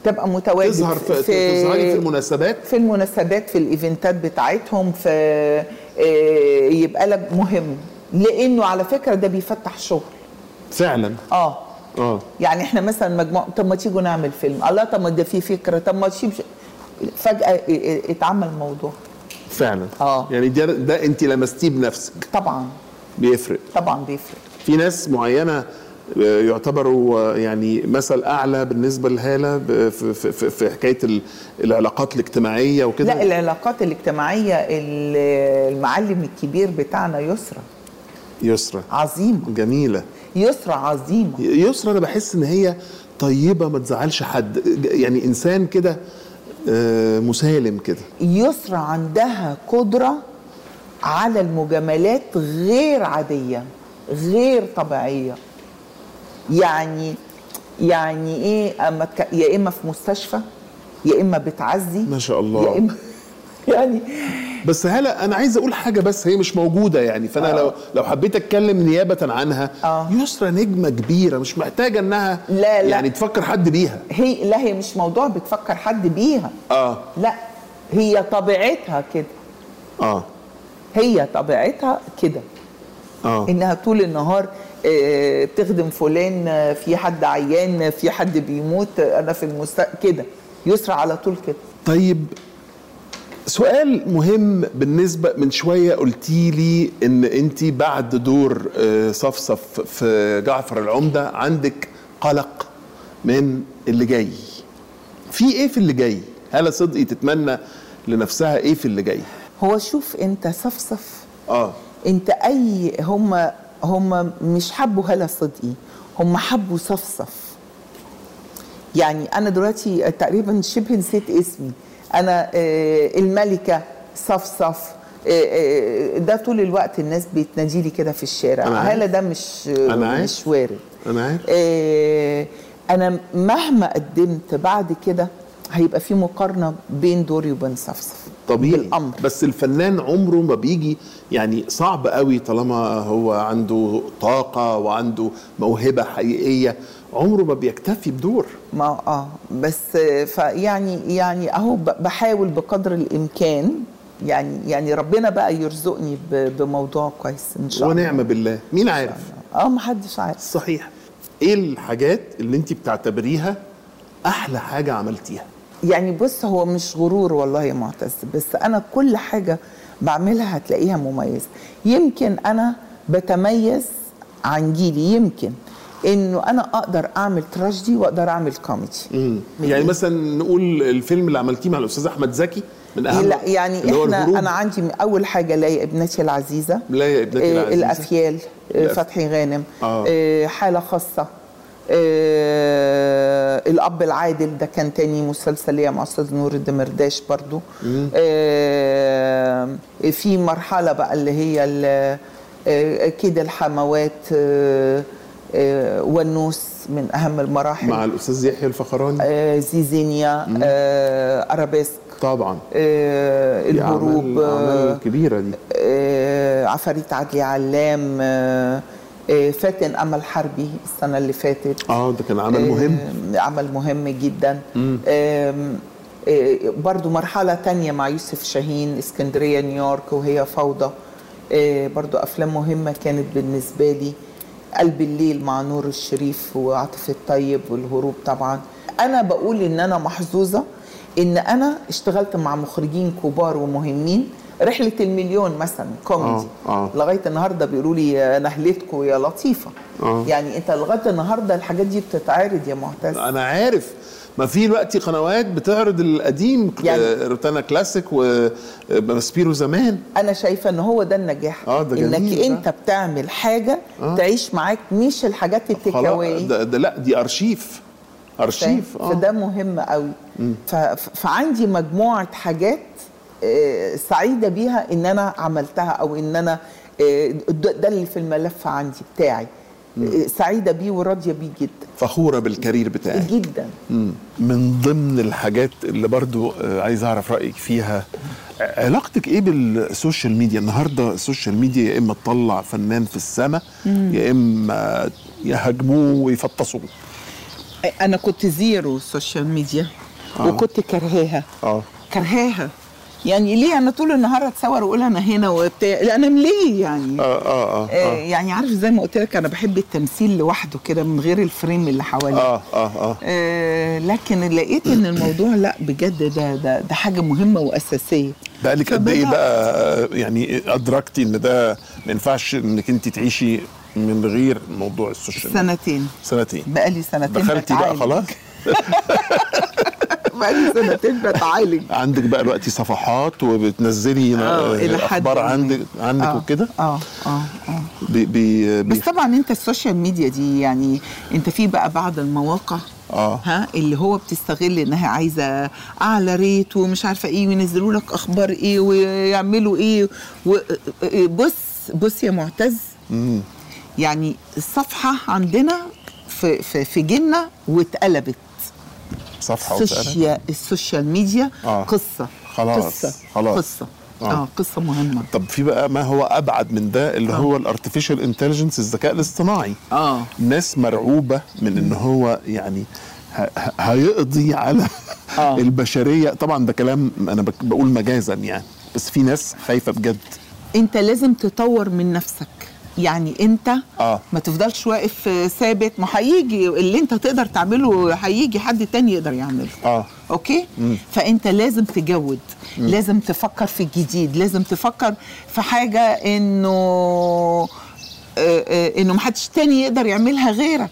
تبقى متواجد تظهر في, تظهري في المناسبات؟ في المناسبات في الإيفنتات بتاعتهم في آه، يبقى لك مهم. لأنه على فكرة ده بيفتح شغل. فعلا؟ آه. آه. يعني إحنا مثلا مجموعه طب ما تيجوا نعمل فيلم. الله طب ما ده في فكرة. طب ما تشيب فجأة اتعمل موضوع فعلا. آه. يعني ده, ده أنت لمستيه بنفسك. طبعا. بيفرق. طبعا بيفرق. في ناس معينة آه، يعتبروا آه، يعني مثل أعلى بالنسبة لهاله في, في, في, حكاية ال- العلاقات الاجتماعية وكده. لا العلاقات الاجتماعية ال- المعلم الكبير بتاعنا يسرى يسرى عظيمة. جميلة. يسرى عظيمة. يسرى أنا بحس إن هي طيبة ما تزعلش حد. يعني إنسان كده مسالم كده يسرى عندها قدرة على المجاملات غير عادية غير طبيعية يعني يعني إيه أما تك... يا إما في مستشفى يا إما بتعزي ما شاء الله. يا إما يعني بس هلا أنا عايز أقول حاجة بس هي مش موجودة يعني. فأنا لو لو حبيت أتكلم نيابة عنها آه. يسرى نجمة كبيرة مش محتاجة إنها لا، لا. يعني تفكر حد بيها. هي لا هي مش موضوع بتفكر حد بيها. آه. لا هي طبيعتها كده. آه. هي طبيعتها كده. آه. إنها طول النهار آه، بتخدم فلان آه، في حد عيان آه، في حد بيموت آه، أنا في المست كده. يسرى على طول كده. طيب سؤال مهم بالنسبة من شوية قلتي لي إن انت بعد دور آه، صفصف في جعفر العمدة عندك قلق من اللي جاي. في إيه في اللي جاي؟ هلا صدقي تتمنى لنفسها إيه في اللي جاي؟ هو شوف أنت صفصف آه. أنت أي هم هم مش حبوا هلا صدقي هم حبوا صفصف يعني أنا دلوقتي تقريبا شبه نسيت اسمي. أنا آه، الملكة صفصف آه، آه، ده طول الوقت الناس بتنادي لي كده في الشارع. هلا ده مش أنا. مش وارد. أنا عارف. أنا مهما قدمت بعد كده هيبقى في مقارنة بين دوري وبين صفصف طبيعي. بالأمر. بس الفنان عمره ما بيجي يعني صعب قوي طالما هو عنده طاقة وعنده موهبة حقيقية. عمره ما بيكتفي بدور. ما آه. بس فيعني يعني أهو بحاول بقدر الإمكان يعني يعني ربنا بقى يرزقني بموضوع كويس إن شاء الله. ونعم بالله. مين عارف؟ آه ما حدش عارف. صحيح. إيه الحاجات اللي انت بتعتبريها أحلى حاجة عملتيها؟ يعني بص هو مش غرور والله يا معتز بس أنا كل حاجة بعملها هتلاقيها مميزه يمكن أنا بتميز عن جيلي يمكن. إنه أنا أقدر أعمل تراجيدي وأقدر أعمل كوميدي يعني مثلا نقول الفيلم اللي عملتيه مع الأستاذ أحمد زكي من أهم لا يعني إحنا. أنا عندي أول حاجة لا يا ابنتي العزيزة لا يا ابنتي آه، العزيزة. الأفيال آه، فتحي غانم آه. آه، حالة خاصة آه، الأب العادل ده كان تاني مسلسل ليا مع أستاذ نور الدمرداش برضو آه، في مرحلة بقى اللي هي كده الحموات آه، ونوس من أهم المراحل. مع الأستاذ يحيى الفخراني. آه، زيزينيا آه، أرابيسك طبعا. آه، الهروب آه، كبيرة دي. آه، عفاريت عدلي علام آه، آه، فاتن أمل حربي السنة اللي فاتت. آه ده كان عمل مهم. آه، عمل مهم جدا. آه، برضو مرحلة تانية مع يوسف شاهين اسكندرية نيويورك وهي فوضى. آه، برضو أفلام مهمة كانت بالنسبة لي. قلب الليل مع نور الشريف وعاطف الطيب والهروب طبعا. أنا بقول إن أنا محظوظة إن أنا اشتغلت مع مخرجين كبار ومهمين. رحلة المليون مثلا كوميدي. آه، آه. لغاية النهاردة بيقولوا لي نحلتكم يا لطيفة. آه. يعني أنت لغاية النهارده الحاجات دي بتتعرض يا معتز. أنا عارف. ما في دلوقتي قنوات بتعرض القديم يعني- يعني روتانا كلاسيك وماسبيرو زمان. أنا شايفة إن هو ده النجاح آه، ده جميل انك ده. أنت بتعمل حاجة آه. تعيش معاك مش الحاجات خلاص away ده, ده لأ دي أرشيف أرشيف آه. فده مهم قوي. فعندي مجموعة حاجات آه، سعيدة بيها إن أنا عملتها أو إن أنا آه، ده اللي في الملف عندي بتاعي. آه، سعيدة بيه وراضية بيه جدا. فخورة بال career بتاعك جدا. مم. من ضمن الحاجات اللي برضو آه، عايز أعرف رأيك فيها. ع- علاقتك إيه بالسوشيال ميديا؟ النهارده السوشيال ميديا يا إما تطلع فنان في السماء يا إما يهاجموه ويفطسوه. أنا كنت zero social media آه. وكنت كرهاها. آه. كرهاها. يعني ليه؟ أنا طول النهار أتصور وأقول أنا هنا وبتاع. أنا ليه يعني؟ آه آه آه, آه. آه. يعني عارف زي ما قلت لك أنا بحب التمثيل لوحده كده من غير ال frame اللي حواليه. آه آه آه. آه لكن لقيت إن الموضوع لأ بجد ده ده ده حاجة مهمة وأساسية. بقالك قد إيه بقى آه، يعني أدركتي إن ده ما ينفعش إنك أنت تعيشي من غير موضوع ال social سنتين. سنتين. بقالي سنتين دخلتي بقى. خلاص؟ بقالي سنتين بتعالج عندك بقى دلوقتي صفحات وبتنزلي آه، آه، أخبار. عندك عندك آه، وكده؟ آه آه آه. بس بس بس طبعا أنت ال social media دي يعني أنت في بقى بعض المواقع آه. ها اللي هو بتستغل إنها عايزة أعلى rate ومش عارفة إيه وينزلوا لك أخبار إيه ويعملوا إيه بص بص يا معتز. يعني الصفحه عندنا في في في جنة واتقلبت. صفحة السوشيال السوشيال ميديا آه. قصة. خلاص، قصة. خلاص. قصة. آه. آه قصة مهمة. طب في بقى ما هو أبعد من ده اللي هو ال artificial intelligence الذكاء الاصطناعي. آه. الناس مرعوبة من إن هو يعني هيقضي على آه. البشرية. طبعا ده كلام أنا بقول مجازا يعني. بس في ناس خايفة بجد. أنت لازم تطور من نفسك. يعني انت آه. ما تفضلش واقف ثابت. ما هيجي اللي انت تقدر تعمله هيجي حد تاني يقدر يعمله. آه. أوكي؟ فأنت لازم تجود لازم تفكر في الجديد لازم تفكر في حاجة إنه آه، آه، إنه محدش تاني يقدر يعملها غيرك.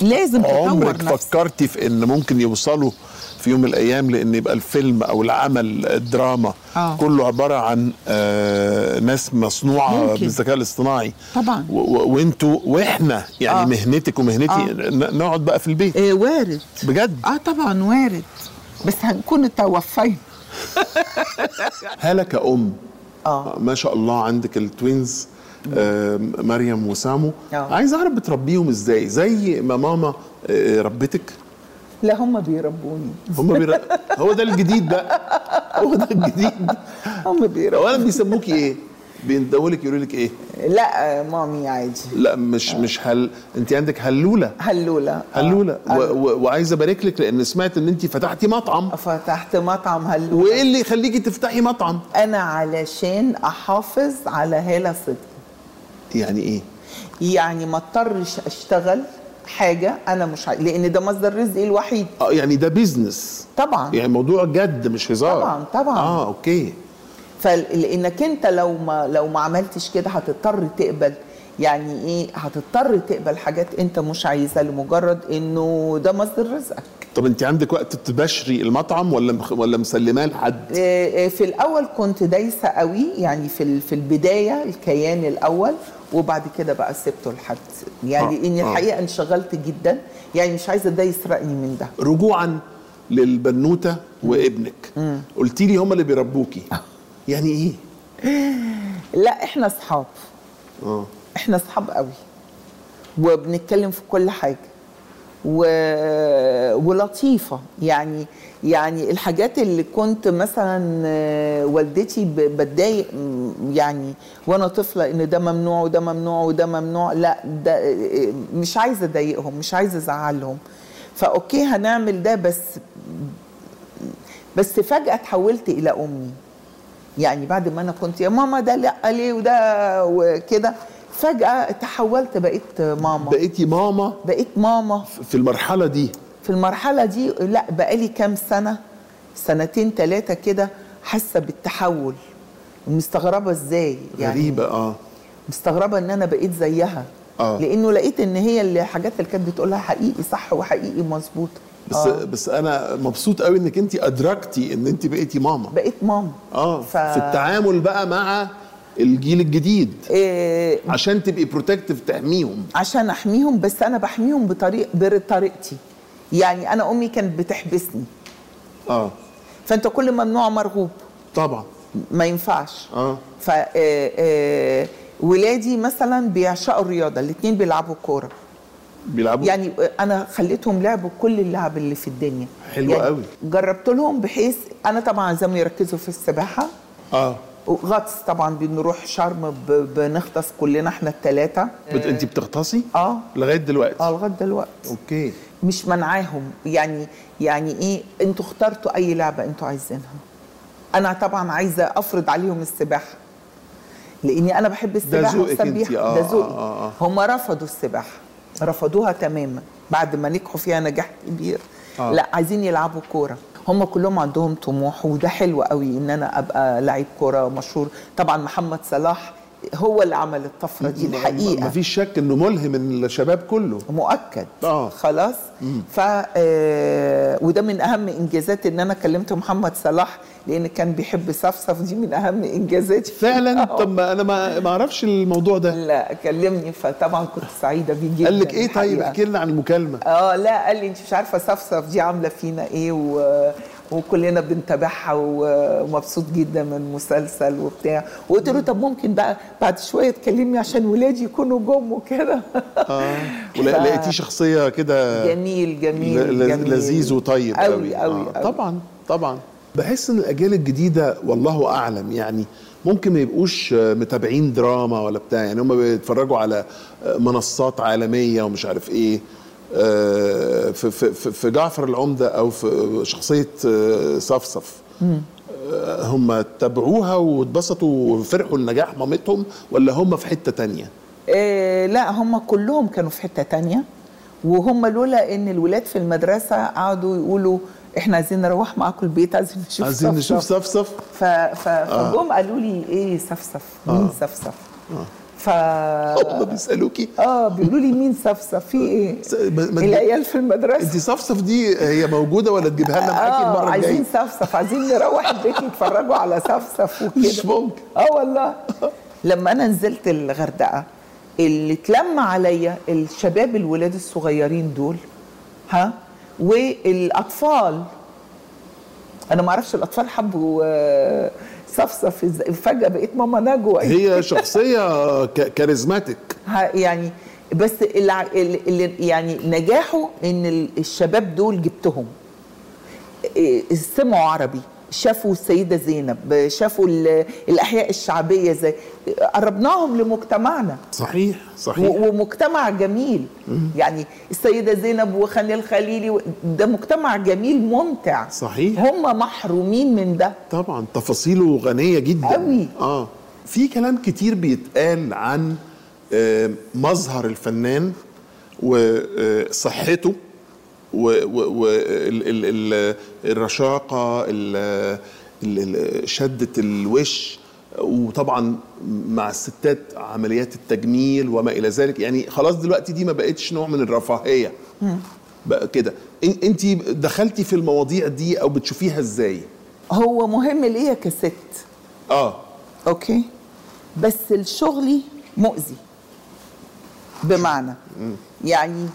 لازم تطور عمرك نفسك. فكرتي في إن ممكن يوصلوا في يوم من الأيام لأن يبقى الفيلم أو العمل الدراما آه. كله عبارة عن آه ناس مصنوعة ممكن. بالذكاء الاصطناعي طبعا. وانتوا وإحنا يعني آه. مهنتك ومهنتي آه. نقعد بقى في البيت آه، وارد بجد آه طبعا وارد بس هنكون توفينا هالة كأم آه. ما شاء الله عندك التوينز آه مريم وسامو آه. عايز أعرف بتربيهم إزاي زي ما ماما آه ربتك لا هم بيربوني. هم بير... هو ده الجديد بقى. هو ده الجديد. هم بيربوني. اولا بيسموكي إيه؟ بيندهوا لك يقولوا لك إيه؟ لا mommy عادي. لا مش مش هل أنت عندك هلولة. هلولة. هلولة. آه. و... و... وعايز أبارك لك لأن سمعت إن أنت فتحتي مطعم. فتحت مطعم هلولة. وإيه اللي يخليكي تفتحي مطعم؟ أنا علشان أحافظ على هالة صدقي يعني إيه؟ يعني ما اضطرش أشتغل. حاجة أنا مش عاي... لأن ده مصدر رزقي الوحيد. آه يعني ده business طبعا. يعني موضوع جد مش هزار. طبعاً، طبعاً. آه أوكي. فلانك أنت لو ما لو ما عملتش كده هتضطر تقبل. يعني إيه؟ هتضطر تقبل حاجات أنت مش عايزها لمجرد إنه ده مصدر رزقك. طب أنت عندك وقت تباشري المطعم ولا مخ... ولا مسلماه لحد؟ آه، آه، في الأول كنت دايسة قوي يعني في في البداية الكيان الأول. وبعد كده بقى سبته لحد. يعني آه، إني آه. الحقيقة انشغلت جدا. يعني مش عايزة ده يسرقني من ده. رجوعا للبنوتة وابنك. قلتي لي هم اللي بيربوكي. يعني إيه؟ لا إحنا أصحاب. آه. إحنا أصحاب قوي. وبنتكلم في كل حاجة. و... ولطيفة. يعني يعني الحاجات اللي كنت مثلا آه، والدتي بتضايق يعني وأنا طفلة إن ده ممنوع وده ممنوع وده ممنوع لا ده آه، مش عايزة أضايقهم مش عايزة أزعلهم. فأوكي هنعمل ده بس بس فجأة اتحولت إلى أمي. يعني بعد ما أنا كنت يا ماما ده لأ ليه وده وكده. فجأة تحولت بقيت ماما. بقيتي ماما؟ بقيت ماما. في المرحلة دي؟ في المرحلة دي لا بقالي كام سنة؟ سنتين ثلاثة كده حاسة بالتحول. ومستغربه إزاي؟ يعني غريبة آه. مستغربة إن أنا بقيت زيها. آه. لأنه لقيت إن هي الحاجات اللي كانت بتقولها حقيقي صح وحقيقي مظبوط. بس آه. بس أنا مبسوط قوي إنك انت أدركتي إن انت بقيتي ماما. بقيت ماما. آه. ف... في التعامل بقى مع الجيل الجديد. إيه. عشان تبقي بروتكتيف تحميهم. عشان أحميهم بس أنا بحميهم بطريق بطريقتي. يعني أنا أمي كانت بتحبسني. آه. فأنت كل ممنوع مرغوب. طبعا. ما ينفعش. آه. ف آه، آه، ولادي مثلا بيعشقوا الرياضة. الاثنين بيلعبوا كورة. بيلعبوا؟ يعني أنا خليتهم لعبوا كل اللعب اللي في الدنيا. حلو يعني قوي. جربت لهم بحيث أنا طبعا عايزاهم يركزوا في السباحة. آه. وغطس طبعا بنروح شرم بنغطس كلنا إحنا الثلاثه بت... انت بتغطسي؟ آه. لغاية دلوقتي؟ آه لغاية دلوقتي. أوكي. مش منعاهم. يعني يعني إيه؟ أنتوا اخترتوا أي لعبة أنتوا عايزينها. أنا طبعا عايزة أفرض عليهم السباحة. لأني أنا بحب السباحة ذوقك والسبيحه آه، ده ذوقي. آه، آه. هم رفضوا السباحة. رفضوها تماما. بعد ما نجحوا فيها نجاح كبير. آه. لا عايزين يلعبوا كورة. هم كلهم عندهم طموح وده حلو قوي إن أنا أبقى لعيب كورة مشهور. طبعا محمد صلاح هو اللي عمل الطفرة دي الحقيقة. مفيش شك إنه ملهم الشباب كله. مؤكد. آه. خلاص. ف آه، وده من أهم إنجازات إن أنا كلمت محمد صلاح لأن كان بيحب صفصف دي من أهم إنجازاتي. فعلا؟ آه. طب ما أنا ما ما أعرفش الموضوع ده. لا كلمني فطبعا كنت سعيدة بيه جدا. قال لك إيه طيب. احكي لنا عن المكالمة. آه لا قال لي أنت مش عارفة صفصف دي عاملة فينا إيه و... وكلنا بنتابعها ومبسوط جدا من المسلسل وبتاع. وقلت له طب ممكن بقى بعد شوية تكلمني عشان ولادي يكونوا جم وكده. آه. ولا ف- لقيتيه شخصية كده جميل جميل, لذيذ وطيب قوي قوي. قوي, آه. قوي. طبعا طبعا. بحس إن الأجيال الجديدة والله أعلم يعني ممكن ما يبقوش متابعين دراما ولا بتاع. يعني هم بيتفرجوا على منصات عالمية ومش عارف إيه. في في في- في جعفر العمدة أو في شخصية آه، صفصف آه، هم تابعوها واتبسطوا وفرحوا لنجاح مامتهم ولا هم في حتة تانية؟ آه لا هم كلهم كانوا في حتة تانية. وهم لولا إن الولاد في المدرسة قعدوا يقولوا إحنا عايزين نروح معاكم البيت عايزين نشوف عايزين نشوف صفصف. ف... ف... فجم قالوا لي إيه صفصف مين صفصف ف هم بيسألوكي؟ آه بيقولوا لي مين صفصف؟ في إيه؟ العيال في المدرسة. انت صفصف دي هي موجودة ولا تجيبها لنا معاكي آه المرة عايزين الجايه صفصف عايزين نروح البيت يتفرجوا على صفصف وكده. مش ممكن. آه والله. لما أنا نزلت الغردقة اللي اتلم عليا الشباب الولاد الصغيرين دول ها والأطفال. أنا ما أعرفش الأطفال حبوا آه، صفصف فجأة بقيت ماما نجوى. هي شخصية كاريزماتيك. يعني بس اللي, يعني نجاحه إن ال- الشباب دول جبتهم. إيه، سمعوا عربي. شافوا السيدة زينب شافوا ال- الأحياء الشعبية زي قربناهم لمجتمعنا. صحيح صحيح. ومجتمع جميل. يعني السيدة زينب وخان الخليلي ده مجتمع جميل ممتع. صحيح. هم محرومين من ده. طبعا تفاصيله غنية جدا. أوي. آه. في كلام كتير بيتقال عن آه، مظهر الفنان وصحته. والرشاقه شدة الوش وطبعا مع الستات عمليات التجميل وما إلى ذلك. يعني خلاص دلوقتي دي ما بقتش نوع من الرفاهية. بقى كده. انت دخلتي في المواضيع دي أو بتشوفيها إزاي؟ هو مهم ليا كست. آه. أوكي؟ بس الشغلي مؤذي. بمعنى يعني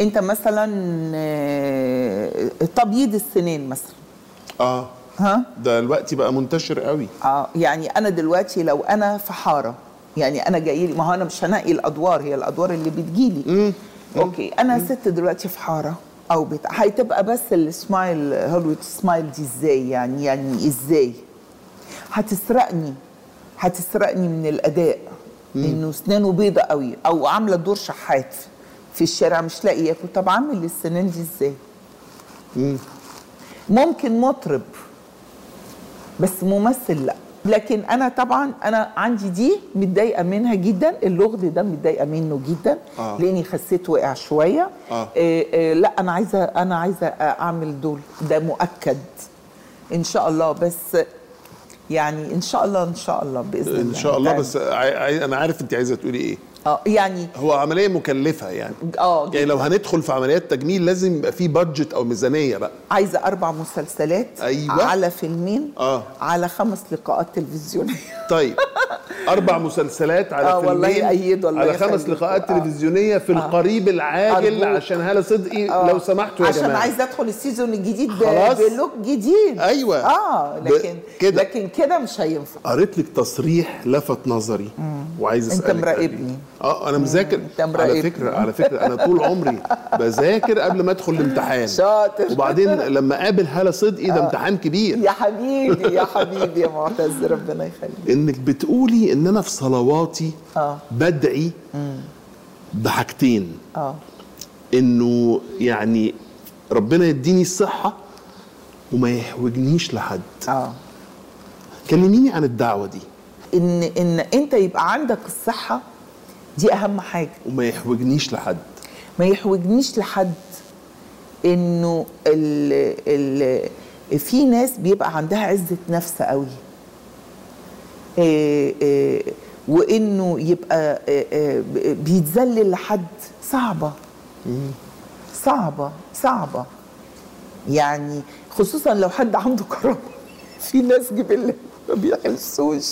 انت مثلا آه، تبييض السنين مثلا. آه. ها؟ ده الوقت بقى منتشر قوي. آه يعني أنا دلوقتي لو أنا في حارة يعني أنا جاي لي ما هو أنا مش هنقي الأدوار هي الأدوار اللي بتجيلي أوكي أنا ست دلوقتي في حارة أو بت... هتبقى بس ال smile Hollywood smile دي إزاي؟ يعني يعني إزاي؟ هتسرقني هتسرقني من الأداء. إنه اسنانه بيضة قوي أو عاملة دور شحات. في- الشارع مش لاقي ياكل. طب اعمل السنان دي إزاي ممكن مطرب بس ممثل لا. لكن أنا طبعا أنا عندي دي متضايقة منها جدا. اللغد ده متضايقة منه جدا. آه. لأني خسيت وقع شوية. آه. إيه إيه لا أنا عايزة أنا عايزة أعمل دول. ده مؤكد. إن شاء الله. بس يعني إن شاء الله إن شاء الله بإذن الله. ان شاء الله. تعالى. بس عاي- عاي- أنا عارف انت عايزة تقولي إيه. آه يعني هو عملية مكلفة يعني آه يعني لو هندخل في عمليات تجميل لازم يبقى في بادجت أو ميزانية بقى عايزة أربع مسلسلات أيوة. على فيلمين آه. على خمس لقاءات تلفزيونية طيب أربع مسلسلات على آه، والله فيلمين يأيد والله على. خمس لقاءات آه. تلفزيونية في القريب العاجل أرجوك. عشان هالة صدقي آه. لو سمحتوا يا عشان جماعة عايزة أدخل ال season الجديد. ب look جديد أيوة. آه لكن كده. لكن كده مش هينفع قريت لك تصريح لفت نظري وعايز أنت أسألك مراقبني. آه أنا مذاكر. على مراقبني. فكرة على فكرة أنا طول عمري بذاكر قبل ما أدخل الامتحان. شاطر. وبعدين لما أقابل هالة صدقي ده امتحان كبير. يا حبيبي يا حبيبي يا معتز ربنا يخليك. إنك بتقولي إن أنا في صلواتي آه. بدعي بحاجتين. آه. إنه يعني ربنا يديني الصحة وما يحوجنيش لحد. آه. كلميني عن الدعوة دي. إن إن أنت يبقى عندك الصحة دي أهم حاجة. وما يحوجنيش لحد. ما يحوجنيش لحد إنه ال ال في ناس بيبقى عندها عزة نفس قوي. إيه إيه وإنه يبقى ب- بيتذلل لحد. صعبة. صعبة صعبة. يعني خصوصا لو حد عنده كرامه في ناس جبله ما بيحسوش.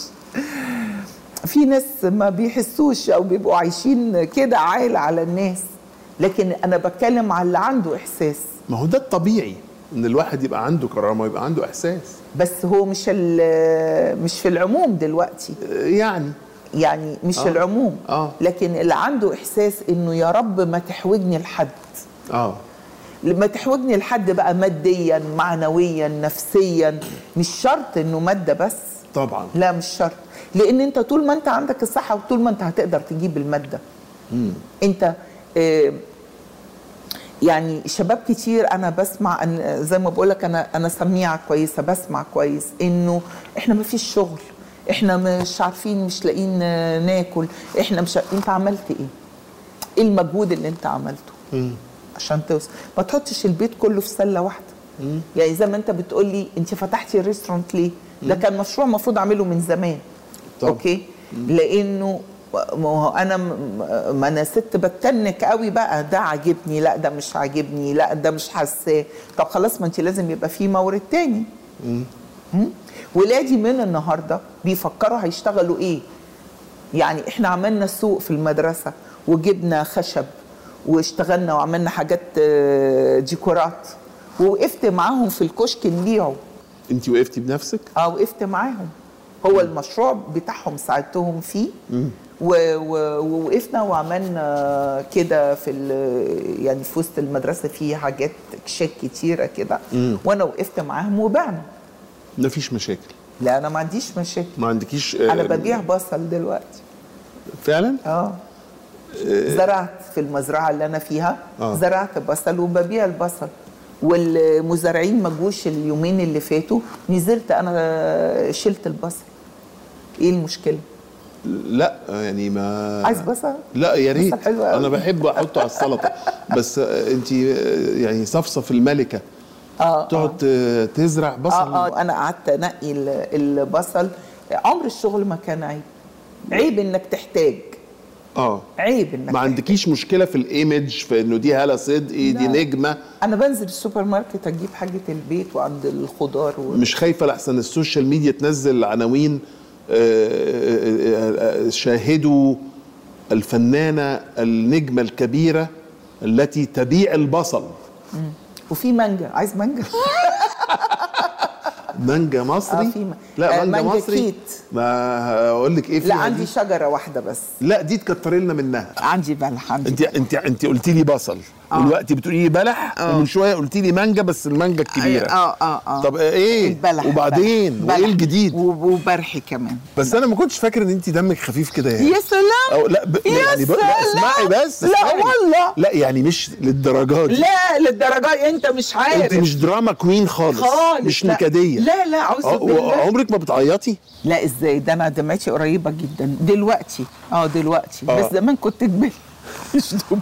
في ناس ما بيحسوش أو بيبقوا عايشين كده عال على الناس لكن أنا بتكلم على اللي عنده احساس. ما هو ده الطبيعي ان الواحد يبقى عنده كرامة ويبقى عنده احساس. بس هو مش ال- مش في العموم دلوقتي. آه، يعني. يعني مش آه. العموم. آه. لكن اللي عنده احساس انه يا رب ما تحوجني لحد. آه. لما تحوجني لحد بقى ماديا معنويا نفسيا. مش شرط انه مادة بس. طبعا. لا مش شرط. لأن أنت طول ما أنت عندك الصحة وطول ما أنت هتقدر تجيب المادة. أنت آه، يعني شباب كتير أنا بسمع أن زي ما بقول لك أنا أنا سميعة كويسة بسمع كويس إنه إحنا ما فيش شغل. إحنا مش عارفين مش لاقيين آه، ناكل. إحنا مش أنت عملت إيه؟ إيه المجهود اللي أنت عملته؟ عشان توصل. ما تحطش البيض كله في سلة واحدة. يعني زي ما أنت بتقول لي أنت فتحتي restaurant ليه؟ ده كان مشروع المفروض أعمله من زمان طبعا. أوكي؟ لأنه ما هو أنا ما أنا ست بتنك قوي بقى ده عاجبني لا ده مش عاجبني لا ده مش حاساه. طب خلاص ما أنت لازم يبقى في مورد تاني؟ ولادي من النهارده بيفكروا هيشتغلوا إيه؟ يعني إحنا عملنا سوق في المدرسة وجبنا خشب واشتغلنا وعملنا حاجات آه، ديكورات ووقفت معاهم في الكشك نبيعه. انت وقفتي بنفسك؟ آه وقفت معاهم. هو المشروع بتاعهم ساعدتهم فيه. ووقفنا وعملنا كده في يعني في وسط المدرسة في حاجات كشاك كتيرة كده. وأنا وقفت معاهم وبعنا. مفيش مشاكل. لا أنا ما عنديش مشاكل. ما عندكيش آه، أنا ببيع بصل دلوقتي. فعلا؟ آه. زرعت في المزرعة اللي أنا فيها. آه. زرعت بصل وببيع البصل. والمزارعين ما جوش اليومين اللي فاتوا. نزلت أنا شلت البصل إيه المشكلة؟ لا يعني ما عايز بصل لا يا ريت. أنا بحب أحطه على السلطة. بس أنت يعني صفصف الملكة. آه تقعد آه، تزرع بصل؟ آه آه أنا قعدت أنقي ال- البصل. عمر الشغل ما كان عيب. عيب إنك تحتاج. آه. عيب إنك ما. عندكيش مشكلة في الإيمج في إنه دي هاله صدقي دي لا. نجمة. أنا بنزل السوبر ماركت أجيب حاجة البيت وعند الخضار و... مش خايفة لحسن ال social media تنزل عناوين آه، آه، آه، شاهدوا الفنانة النجمة الكبيرة التي تبيع البصل. وفي مانجا عايز مانجا؟ مانجا مصري؟ آه، في م- لا آه، مانجا, مانجا مصري. كيت. ما هقول لك إيه لا عندي دي؟ شجرة واحدة بس. لا دي تكتري لنا منها. عندي بلح عندي انت انت أنت قلتي لي بصل. ودلوقتي بتقولي لي بلح؟ ومن شوية قلتي لي مانجا بس المانجا الكبيرة. آه آه آه. طب إيه؟ البلح وبعدين؟ بلح. وايه الجديد وبرحي كمان. بس أنا ما كنتش فاكر إن انت دمك خفيف كده يعني. يا سلام! أو لا ب... يا يعني ب... لا. اسمعي بس لا اسمعي. والله. لا يعني مش للدرجة دي. لا للدرجة دي أنت مش عارف. انت مش drama queen خالص. خالص مش لا. نكدية. لا لا أعوذ أه، بالله. عمرك ما بتعيطي؟ لا إزاي؟ ده أنا دمعتي قريبة جدا. دلوقتي. آه دلوقتي. آه. بس زمان كنت كبير مش. زم...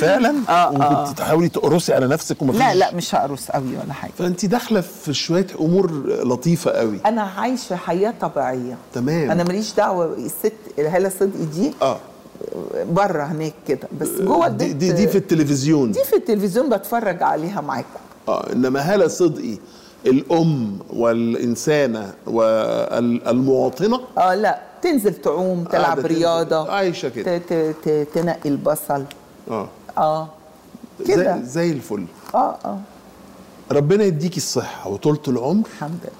فعلا؟ آه، وكنت آه. تحاولي تقرصي على نفسك وما لا لا مش هقرص قوي ولا حاجة. فانت داخلة في شوية أمور لطيفة قوي. أنا عايشة حياة طبيعية. تمام. أنا ماليش دعوة الست هاله صدقي دي آه. بره هناك كده بس جوه دي, البيت دي, دي في التلفزيون. دي في التلفزيون بتفرج عليها معاكم. آه إنما هاله صدقي الأم والإنسانة والمواطنة. آه لا تنزل تعوم تلعب تنزل. رياضة عايشة كده. ت- ت- ت- تنقي البصل. آه. آه. كده. زي, زي الفل. آه آه. ربنا يديكي الصحة وطولة العمر. الحمد لله.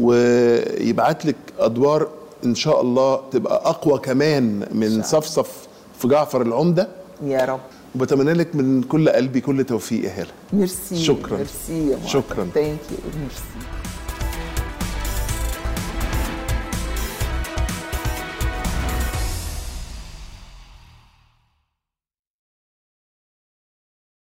ويبعت لك أدوار إن شاء الله تبقى أقوى كمان من صفصف في جعفر العمدة. يا رب. وبتمنى لك من كل قلبي كل توفيق يا هاله ميرسي شكراً. ميرسي يا شكراً. thank you merci